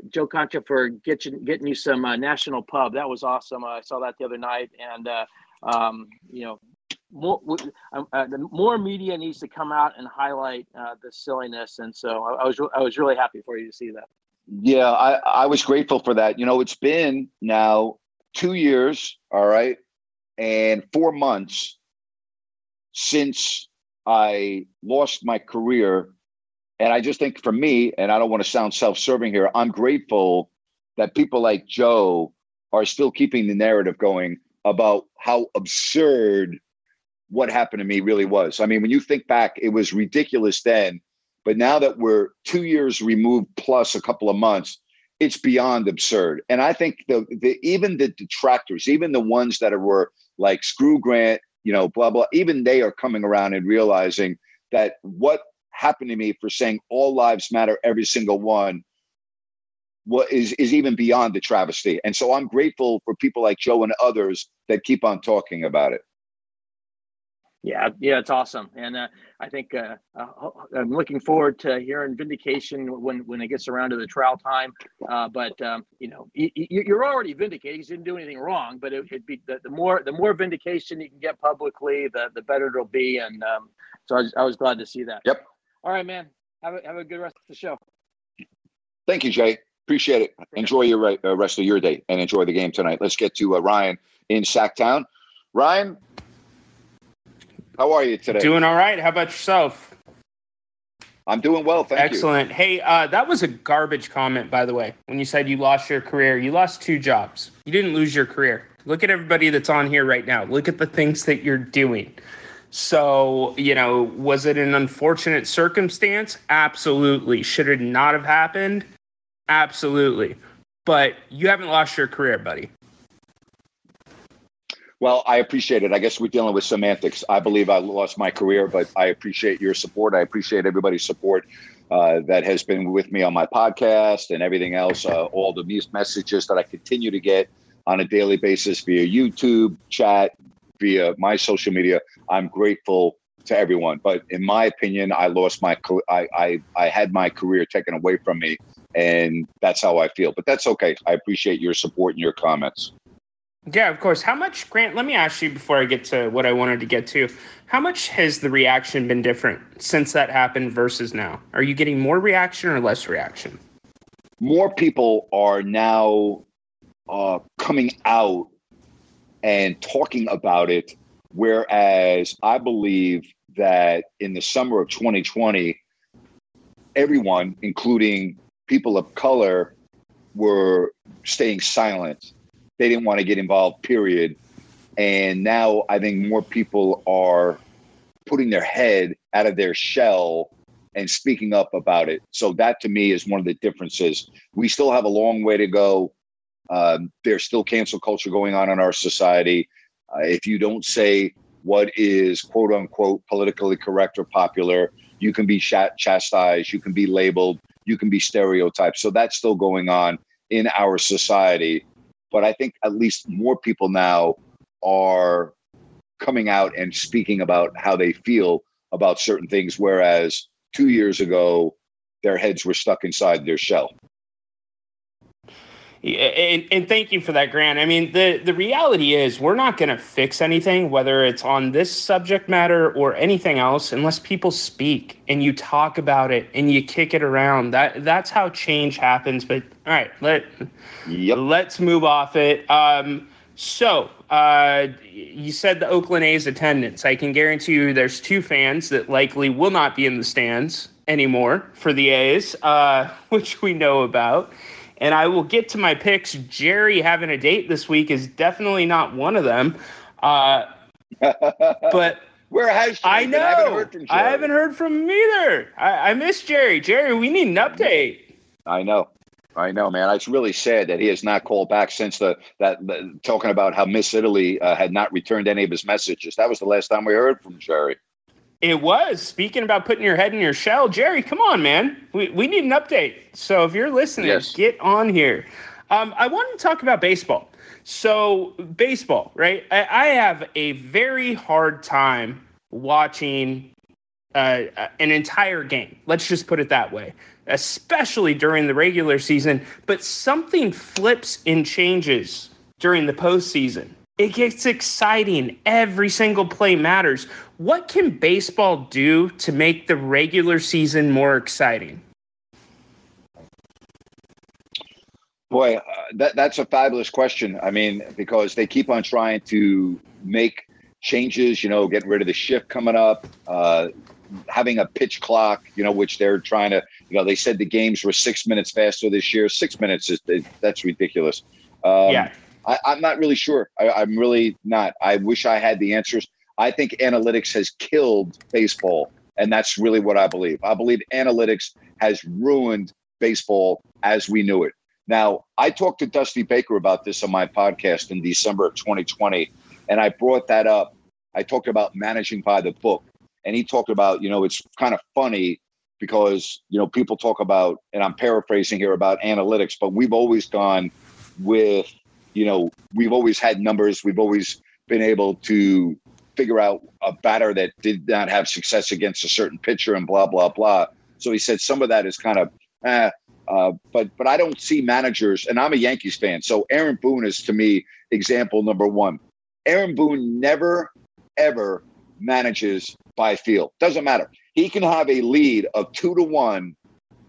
Joe Concha for getting getting you some uh, National Pub. That was awesome. I saw that the other night, and uh, um, you know more um, uh, more media needs to come out and highlight uh, the silliness, and so I, I, was I was really happy for you to see that. Yeah, I I was grateful for that. You know, it's been now two years, all right, and four months since I lost my career, and I just think for me, and I don't want to sound self-serving here, I'm grateful that people like Joe are still keeping the narrative going about how absurd what happened to me really was. I mean, when you think back, it was ridiculous then, but now that we're two years removed plus a couple of months, it's beyond absurd. And I think the, the even the detractors, even the ones that were like screw Grant, you know, blah blah, even they are coming around and realizing that what happened to me for saying all lives matter, every single one, what is is even beyond the travesty. And so I'm grateful for people like Joe and others that keep on talking about it. Yeah, yeah, it's awesome, and uh, I think uh, uh, I'm looking forward to hearing vindication when when it gets around to the trial time. Uh, but um, you know, you, are already vindicated. He didn't do anything wrong, but it, would be the, the, more the more vindication you can get publicly, the the better it'll be. And um, so I was, I was glad to see that. Yep. All right, man. Have a have a good rest of the show. Thank you, Jay. Appreciate it. Enjoy your uh, rest of your day and enjoy the game tonight. Let's get to uh, Ryan in Sacktown. Ryan, how are you today? Doing all right. How about yourself? I'm doing well, thank Excellent. you. Hey, uh, that was a garbage comment, by the way. When you said you lost your career, you lost two jobs. You didn't lose your career. Look at everybody that's on here right now. Look at the things that you're doing. So, you know, was it an unfortunate circumstance? Absolutely. Should it not have happened? Absolutely. But you haven't lost your career, buddy. Well, I appreciate it. I guess we're dealing with semantics. I believe I lost my career, but I appreciate your support. I appreciate everybody's support uh, that has been with me on my podcast and everything else. Uh, all the messages that I continue to get on a daily basis via YouTube, chat, via my social media. I'm grateful to everyone. But in my opinion, I lost my I, I I had my career taken away from me, and that's how I feel. But that's okay. I appreciate your support and your comments. Yeah, of course. How much, Grant? Let me ask you before I get to what I wanted to get to. How much has the reaction been different since that happened versus now? Are you getting more reaction or less reaction? More people are now uh, coming out and talking about it, whereas I believe that in the summer of 2020, everyone, including people of color, were staying silent they didn't want to get involved, period. And now I think more people are putting their head out of their shell and speaking up about it. So that to me is one of the differences. We still have a long way to go. Um, there's still cancel culture going on in our society. Uh, if you don't say what is quote unquote politically correct or popular, you can be ch- chastised, you can be labeled, you can be stereotyped. So that's still going on in our society. But I think at least more people now are coming out and speaking about how they feel about certain things, whereas two years ago, their heads were stuck inside their shell. And, and, thank you for that, Grant. I mean, the, the reality is we're not going to fix anything, whether it's on this subject matter or anything else, unless people speak and you talk about it and you kick it around. That that's how change happens. But all right, let yep. let's move off it. Um, so uh, you said the Oakland A's attendance. I can guarantee you, there's two fans that likely will not be in the stands anymore for the A's, uh, which we know about. And I will get to my picks. Jerry having a date this week is definitely not one of them. Uh, but where has I know? I haven't heard from, Jerry. I haven't heard from him either. I, I miss Jerry. Jerry, we need an update. I know. I know, man. It's really sad that he has not called back since the that the, talking about how Miss Italy uh, had not returned any of his messages. That was the last time we heard from Jerry. It was. Speaking about putting your head in your shell, Jerry, come on, man. We, we need an update. So if you're listening, yes. get on here. Um, I want to talk about baseball. So, baseball, right? I, I have a very hard time watching uh, an entire game. Let's just put it that way, especially during the regular season. But something flips and changes during the postseason. It gets exciting. Every single play matters. What can baseball do to make the regular season more exciting? Boy, uh, that that's a fabulous question. I mean, because they keep on trying to make changes. You know, getting rid of the shift coming up, uh, having a pitch clock. You know, which they're trying to. You know, they said the games were six minutes faster this year. Six minutes is that's ridiculous. Um, yeah. I, am not really sure. I, I'm really not. I wish I had the answers. I think analytics has killed baseball. And that's really what I believe. I believe analytics has ruined baseball as we knew it. Now, I talked to Dusty Baker about this on my podcast in December of 2020, and I brought that up. I talked about managing by the book, and he talked about, you know, it's kind of funny because, you know, people talk about, and I'm paraphrasing here about analytics, but we've always gone with you know, we've always had numbers. We've always been able to figure out a batter that did not have success against a certain pitcher and blah blah blah. So he said some of that is kind of, eh, uh, but but I don't see managers, and I'm a Yankees fan. So Aaron Boone is to me example number one. Aaron Boone never ever manages by feel. Doesn't matter. He can have a lead of two to one,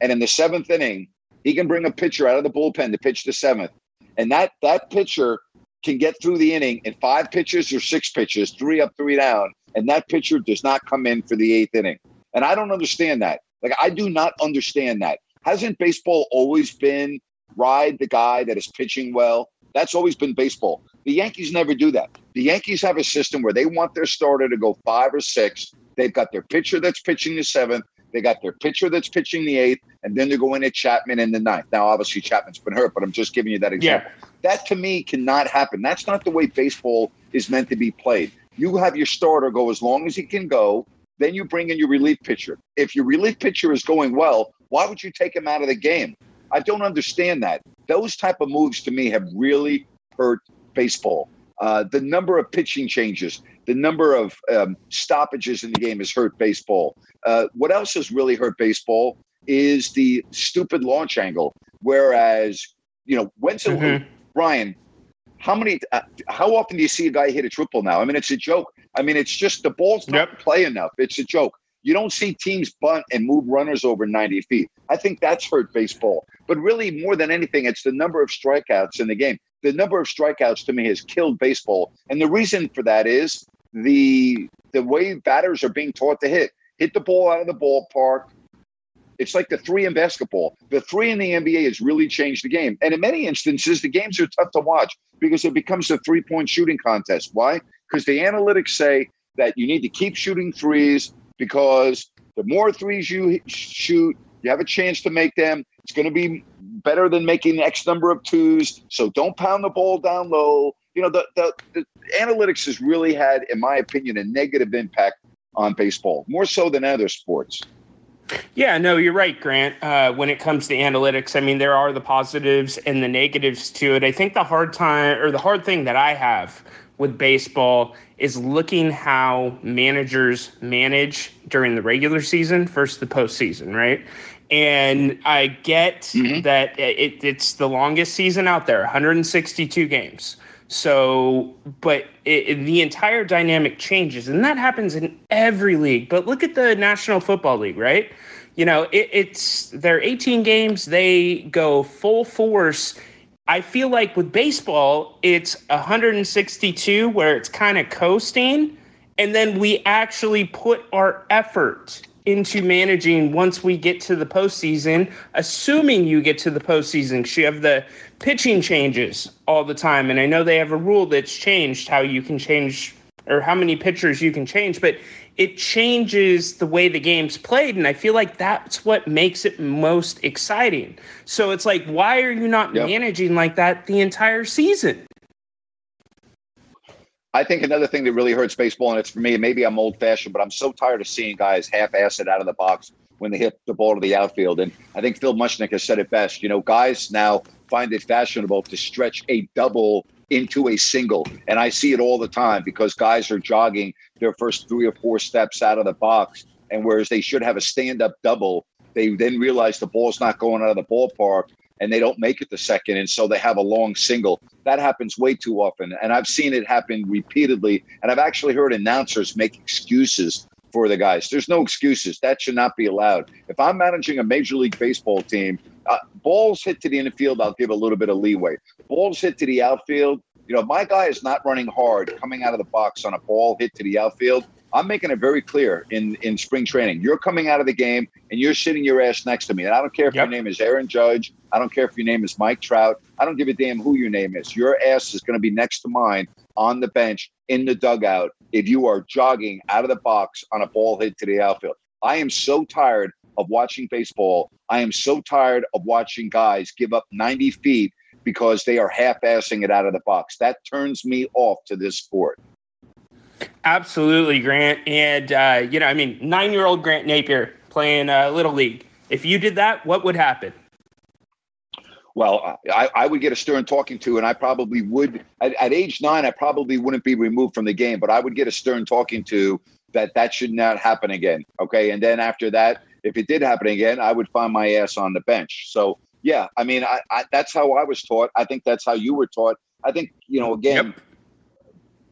and in the seventh inning, he can bring a pitcher out of the bullpen to pitch the seventh, and that that pitcher can get through the inning in five pitches or six pitches, three up, three down, and that pitcher does not come in for the eighth inning. And I don't understand that. Like I do not understand that. Hasn't baseball always been ride the guy that is pitching well? That's always been baseball. The Yankees never do that. The Yankees have a system where they want their starter to go five or six. They've got their pitcher that's pitching the seventh. They got their pitcher that's pitching the eighth, and then they're going at Chapman in the ninth. Now, obviously, Chapman's been hurt, but I'm just giving you that example. Yeah. That to me cannot happen. That's not the way baseball is meant to be played. You have your starter go as long as he can go, then you bring in your relief pitcher. If your relief pitcher is going well, why would you take him out of the game? I don't understand that. Those type of moves to me have really hurt baseball. Uh, the number of pitching changes, the number of um, stoppages in the game has hurt baseball. Uh, what else has really hurt baseball is the stupid launch angle. Whereas, you know, when's it, mm-hmm. Ryan? How many? Uh, how often do you see a guy hit a triple now? I mean, it's a joke. I mean, it's just the ball's not yep. play enough. It's a joke. You don't see teams bunt and move runners over 90 feet. I think that's hurt baseball. But really, more than anything, it's the number of strikeouts in the game. The number of strikeouts to me has killed baseball. And the reason for that is the the way batters are being taught to hit. Hit the ball out of the ballpark. It's like the three in basketball. The three in the NBA has really changed the game. And in many instances, the games are tough to watch because it becomes a three point shooting contest. Why? Because the analytics say that you need to keep shooting threes because the more threes you shoot, You have a chance to make them. It's going to be better than making X number of twos. So don't pound the ball down low. You know, the, the, the analytics has really had, in my opinion, a negative impact on baseball, more so than other sports. Yeah, no, you're right, Grant. Uh, when it comes to analytics, I mean, there are the positives and the negatives to it. I think the hard time or the hard thing that I have with baseball is looking how managers manage during the regular season versus the postseason, right? And I get mm-hmm. that it, it's the longest season out there, 162 games. So, but it, it, the entire dynamic changes, and that happens in every league. But look at the National Football League, right? You know, it, it's they're 18 games. They go full force. I feel like with baseball, it's 162 where it's kind of coasting, and then we actually put our effort into managing once we get to the postseason, assuming you get to the postseason, because you have the pitching changes all the time. And I know they have a rule that's changed how you can change or how many pitchers you can change, but it changes the way the game's played. And I feel like that's what makes it most exciting. So it's like, why are you not yep. managing like that the entire season? I think another thing that really hurts baseball, and it's for me, maybe I'm old fashioned, but I'm so tired of seeing guys half ass it out of the box when they hit the ball to the outfield. And I think Phil Mushnick has said it best. You know, guys now find it fashionable to stretch a double into a single. And I see it all the time because guys are jogging their first three or four steps out of the box. And whereas they should have a stand up double, they then realize the ball's not going out of the ballpark and they don't make it the second. And so they have a long single. That happens way too often. And I've seen it happen repeatedly. And I've actually heard announcers make excuses for the guys. There's no excuses. That should not be allowed. If I'm managing a Major League Baseball team, uh, balls hit to the infield, I'll give a little bit of leeway. Balls hit to the outfield, you know, my guy is not running hard coming out of the box on a ball hit to the outfield. I'm making it very clear in in spring training. You're coming out of the game and you're sitting your ass next to me. And I don't care if yep. your name is Aaron Judge. I don't care if your name is Mike Trout. I don't give a damn who your name is. Your ass is going to be next to mine on the bench in the dugout if you are jogging out of the box on a ball hit to the outfield. I am so tired of watching baseball. I am so tired of watching guys give up 90 feet because they are half-assing it out of the box. That turns me off to this sport. Absolutely, Grant. And, uh, you know, I mean, nine year old Grant Napear playing uh, Little League. If you did that, what would happen? Well, I, I, would get a stern talking to, and I probably would. At, at, age nine, I probably wouldn't be removed from the game, but I would get a stern talking to that that should not happen again. Okay. And then after that, if it did happen again, I would find my ass on the bench. So, yeah, I mean, I, I, that's how I was taught. I think that's how you were taught. I think, you know, again, yep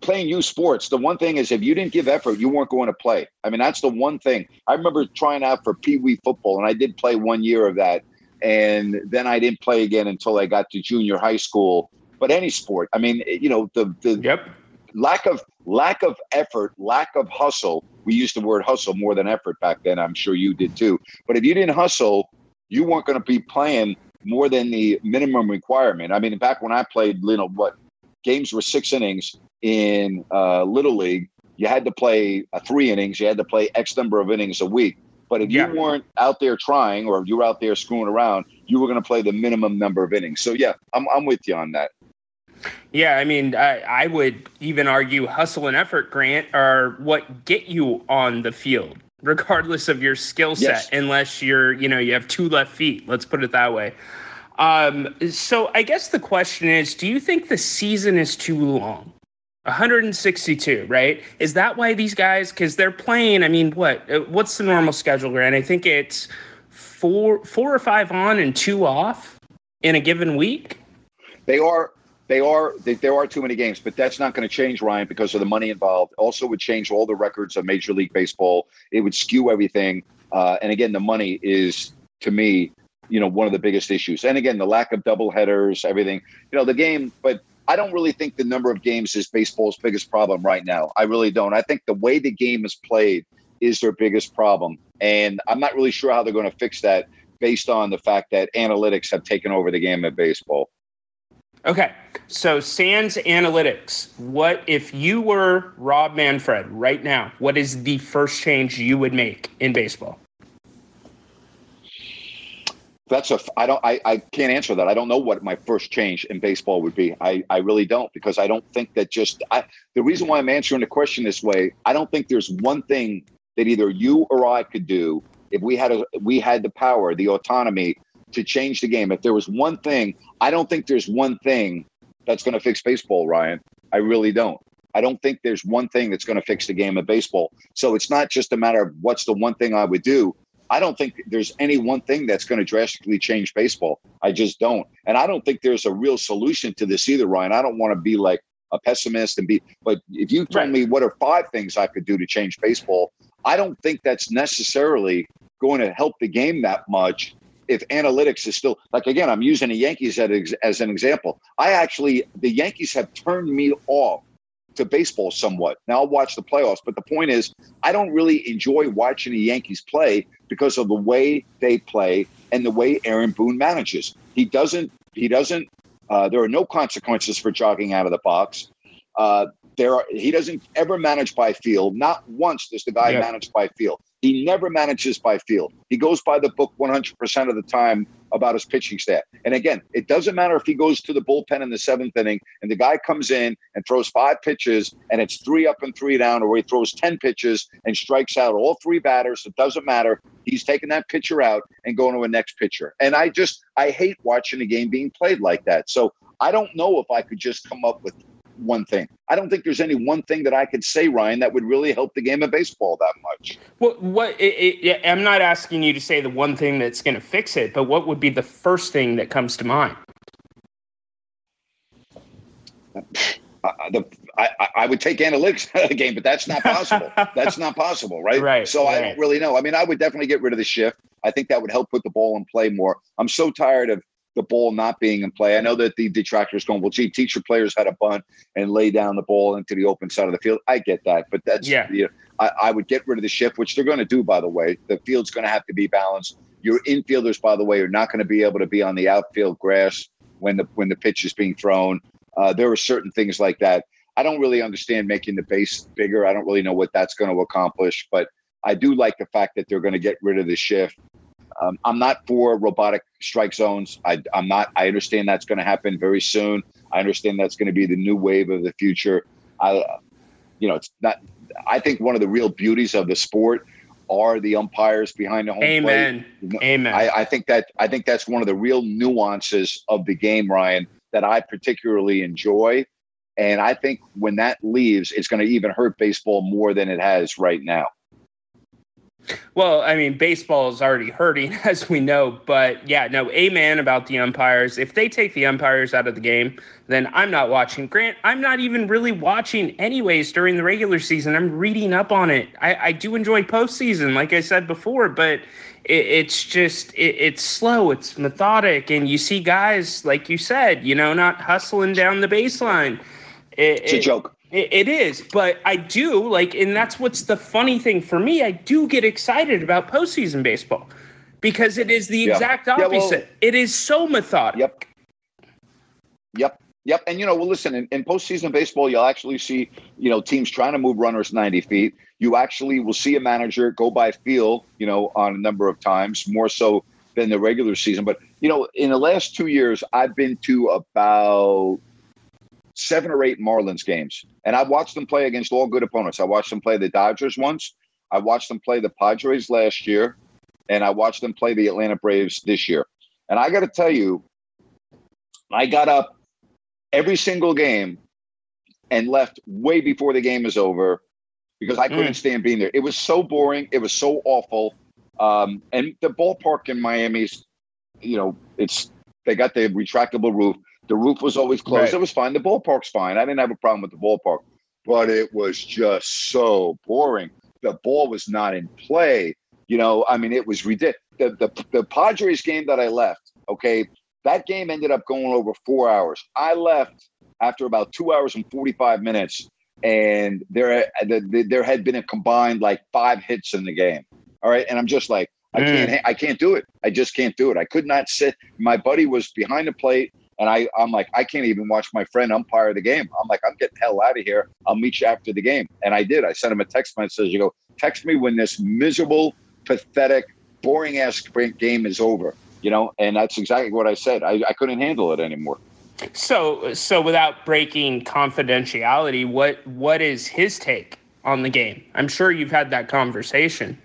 playing youth sports, the one thing is if you didn't give effort, you weren't going to play. I mean, that's the one thing. I remember trying out for Pee Wee football, and I did play one year of that. And then I didn't play again until I got to junior high school. But any sport, I mean, you know, the the yep. lack of lack of effort, lack of hustle. We used the word hustle more than effort back then. I'm sure you did too. But if you didn't hustle, you weren't going to be playing more than the minimum requirement. I mean, back when I played, you know, what games were six innings in uh, Little League, you had to play uh, three innings. You had to play X number of innings a week. But if yeah. you weren't out there trying or you were out there screwing around, you were going to play the minimum number of innings. So, yeah, I'm, I'm with you on that. Yeah, I mean, I, I would even argue hustle and effort, Grant, are what get you on the field, regardless of your skill set, yes. unless you're, you know, you have two left feet. Let's put it that way. Um, so I guess the question is do you think the season is too long? 162, right? Is that why these guys? Because they're playing. I mean, what? Uh, what's the normal schedule, Grant? I think it's four, four or five on and two off in a given week. They are. They are. They, there are too many games, but that's not going to change, Ryan, because of the money involved. Also, would change all the records of Major League Baseball. It would skew everything. Uh, and again, the money is to me, you know, one of the biggest issues. And again, the lack of double headers, everything. You know, the game, but I don't really think the number of games is baseball's biggest problem right now. I really don't. I think the way the game is played is their biggest problem. And I'm not really sure how they're going to fix that based on the fact that analytics have taken over the game of baseball. Okay. So, Sans Analytics, what if you were Rob Manfred right now? What is the first change you would make in baseball? That's a. I don't. I, I can't answer that. I don't know what my first change in baseball would be. I, I really don't because I don't think that just. I, the reason why I'm answering the question this way, I don't think there's one thing that either you or I could do if we had a we had the power, the autonomy to change the game. If there was one thing, I don't think there's one thing that's going to fix baseball, Ryan. I really don't. I don't think there's one thing that's going to fix the game of baseball. So it's not just a matter of what's the one thing I would do. I don't think there's any one thing that's going to drastically change baseball. I just don't. And I don't think there's a real solution to this either, Ryan. I don't want to be like a pessimist and be, but if you told right. me what are five things I could do to change baseball, I don't think that's necessarily going to help the game that much if analytics is still like again i'm using the yankees as, as an example i actually the yankees have turned me off to baseball somewhat now i'll watch the playoffs but the point is i don't really enjoy watching the yankees play because of the way they play and the way Aaron Boone manages. He doesn't. He doesn't. Uh, there are no consequences for jogging out of the box. Uh, there are, he doesn't ever manage by field. Not once does the guy yeah. manage by field. He never manages by field. He goes by the book 100% of the time about his pitching staff. And again, it doesn't matter if he goes to the bullpen in the seventh inning and the guy comes in and throws five pitches and it's three up and three down, or he throws 10 pitches and strikes out all three batters. It doesn't matter. He's taking that pitcher out and going to a next pitcher. And I just, I hate watching a game being played like that. So I don't know if I could just come up with one thing. I don't think there's any one thing that I could say, Ryan, that would really help the game of baseball that much. What? What? It, it, I'm not asking you to say the one thing that's going to fix it, but what would be the first thing that comes to mind? Uh, the, I, I would take analytics out of the game, but that's not possible. that's not possible, right? Right. So right. I don't really know. I mean, I would definitely get rid of the shift. I think that would help put the ball in play more. I'm so tired of the ball not being in play. I know that the detractors going, well, gee, teach your players how to bunt and lay down the ball into the open side of the field. I get that, but that's yeah. You know, I, I would get rid of the shift, which they're going to do, by the way. The field's going to have to be balanced. Your infielders, by the way, are not going to be able to be on the outfield grass when the when the pitch is being thrown. Uh, there are certain things like that. I don't really understand making the base bigger. I don't really know what that's going to accomplish, but I do like the fact that they're going to get rid of the shift. Um, I'm not for robotic strike zones. I, am not. I understand that's going to happen very soon. I understand that's going to be the new wave of the future. I, you know, it's not. I think one of the real beauties of the sport are the umpires behind the home Amen. plate. Amen. I, I think that I think that's one of the real nuances of the game, Ryan, that I particularly enjoy. And I think when that leaves, it's going to even hurt baseball more than it has right now. Well, I mean, baseball is already hurting, as we know. But yeah, no, amen about the umpires. If they take the umpires out of the game, then I'm not watching. Grant, I'm not even really watching anyways during the regular season. I'm reading up on it. I, I do enjoy postseason, like I said before, but it, it's just it, it's slow, it's methodic, and you see guys like you said, you know, not hustling down the baseline. It, it's a joke. It, it is, but I do like, and that's what's the funny thing for me. I do get excited about postseason baseball because it is the Yeah. exact Yeah, well- opposite. it is so methodical. Yep. Yep. Yep. And, you know, well, listen, in, in postseason baseball, you'll actually see, you know, teams trying to move runners 90 feet. You actually will see a manager go by feel, you know, on a number of times, more so than the regular season. But, you know, in the last two years, I've been to about seven or eight Marlins games, and I watched them play against all good opponents. I watched them play the Dodgers once. I watched them play the Padres last year, and I watched them play the Atlanta Braves this year. And I got to tell you, I got up every single game and left way before the game was over because I couldn't stand being there. It was so boring. It was so awful. Um, and the ballpark in Miami's, you know, it's they got the retractable roof. The roof was always closed. Right. It was fine. The ballpark's fine. I didn't have a problem with the ballpark, but it was just so boring. The ball was not in play. You know, I mean, it was ridiculous. The, the the Padres game that I left, okay, that game ended up going over four hours. I left after about two hours and forty five minutes, and there the, there had been a combined like five hits in the game. All right, and I'm just like, I can't, I can't do it. I just can't do it. I could not sit. My buddy was behind the plate, and I, I'm like, I can't even watch my friend umpire the game. I'm like, I'm getting hell out of here. I'll meet you after the game, and I did. I sent him a text message. You go, text me when this miserable, pathetic, boring ass game is over. you know, and that's exactly what I said. I, I couldn't handle it anymore. So, so without breaking confidentiality, what what is his take on the game? I'm sure you've had that conversation.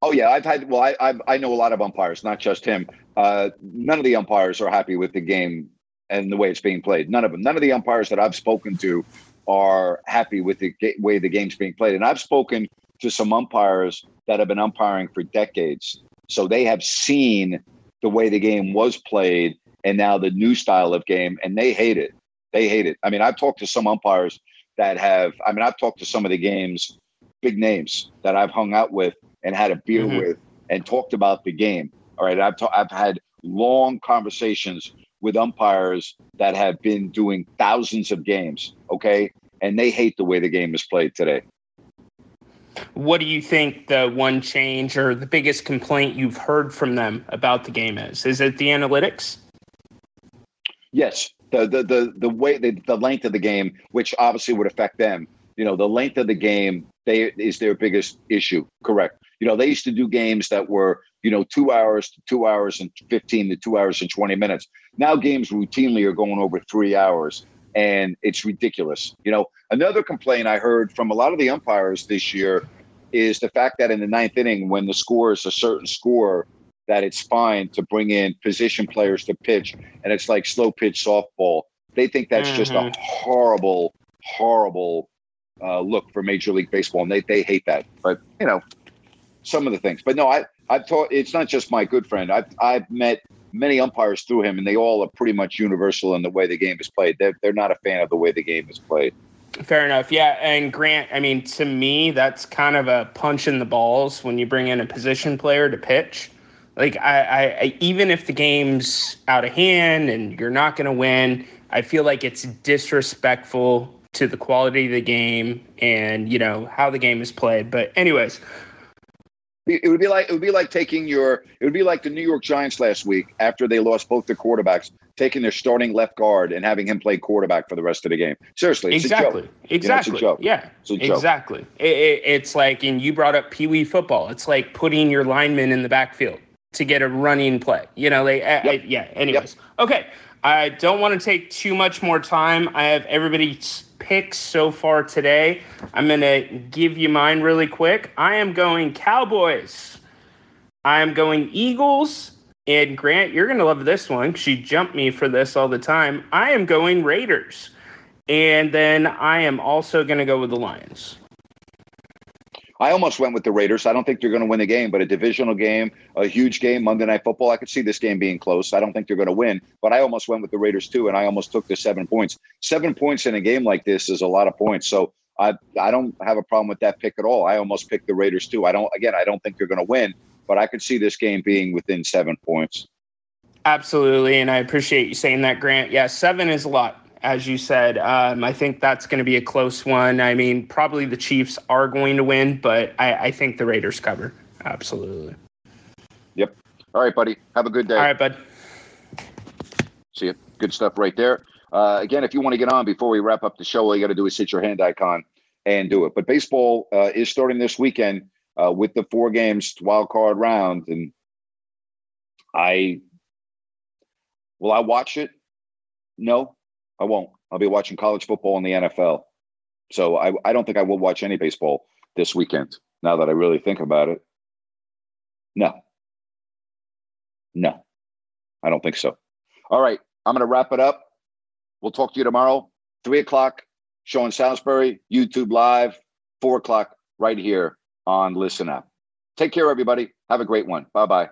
Oh yeah, I've had. Well, I I've, I know a lot of umpires, not just him. Uh, none of the umpires are happy with the game and the way it's being played. None of them. None of the umpires that I've spoken to are happy with the ga- way the game's being played. And I've spoken to some umpires that have been umpiring for decades, so they have seen the way the game was played and now the new style of game, and they hate it. They hate it. I mean, I've talked to some umpires that have. I mean, I've talked to some of the games, big names that I've hung out with and had a beer Mhm. with and talked about the game. All right, I've ta- I've had long conversations with umpires that have been doing thousands of games. Okay, and they hate the way the game is played today. What do you think the one change or the biggest complaint you've heard from them about the game is? Is it the analytics? Yes, the the the the way the, the length of the game, which obviously would affect them. You know, the length of the game they is their biggest issue. Correct. You know, they used to do games that were you know two hours to two hours and fifteen to two hours and twenty minutes. Now games routinely are going over three hours, and it's ridiculous. You know, another complaint I heard from a lot of the umpires this year is the fact that in the ninth inning, when the score is a certain score, that it's fine to bring in position players to pitch, and it's like slow pitch softball. They think that's just a Mhm. horrible, horrible uh, look for Major League Baseball, and they they hate that. But you know, some of the things. But no, I I've taught. It's not just my good friend. I've I've met many umpires through him, and they all are pretty much universal in the way the game is played. They're they're not a fan of the way the game is played. Fair enough. Yeah. And Grant, I mean, to me, that's kind of a punch in the balls when you bring in a position player to pitch. Like, I, I, I even if the game's out of hand and you're not going to win, I feel like it's disrespectful to the quality of the game and, you know, how the game is played. But, anyways, It would be like it would be like taking your it would be like the New York Giants last week after they lost both their quarterbacks, taking their starting left guard and having him play quarterback for the rest of the game. Seriously, it's exactly. a joke. Exactly. You know, it's a joke. Yeah. It's a joke. Exactly. It, it, it's like, and you brought up Pee Wee football. It's like putting your lineman in the backfield to get a running play. You know, they, uh, I, I, uh, yeah. Anyways, okay. I don't want to take too much more time. I have everybody's picks so far today. I'm going to give you mine really quick. I am going Cowboys. I am going Eagles. And Grant, you're going to love this one She jumped me for this all the time. I am going Raiders. And then I am also going to go with the Lions. I almost went with the Raiders. I don't think they're going to win the game, but a divisional game, a huge game, Monday Night Football. I could see this game being close. I don't think they're going to win, but I almost went with the Raiders too, and I almost took the seven points. Seven points in a game like this is a lot of points. So I I don't have a problem with that pick at all. I almost picked the Raiders too. I don't again. I don't think they're going to win, but I could see this game being within seven points. Absolutely. And I appreciate you saying that, Grant. Yeah, seven is a lot, as you said. Um, I think that's going to be a close one. I mean, probably the Chiefs are going to win, but I, I think the Raiders cover. Absolutely. Yep. All right, buddy. Have a good day. All right, bud. See you. Good stuff right there. Uh, again, if you want to get on before we wrap up the show, all you got to do is hit your hand icon and do it. But baseball uh, is starting this weekend uh, with the four games wild card round, and I will I watch it? No, I won't. I'll be watching college football and the NFL. So I, I don't think I will watch any baseball this weekend. Now that I really think about it, no, no, I don't think so. All right, I'm going to wrap it up. We'll talk to you tomorrow, three o'clock, in Salisbury, YouTube Live, four o'clock, right here on Listen Up. Take care, everybody. Have a great one. Bye bye.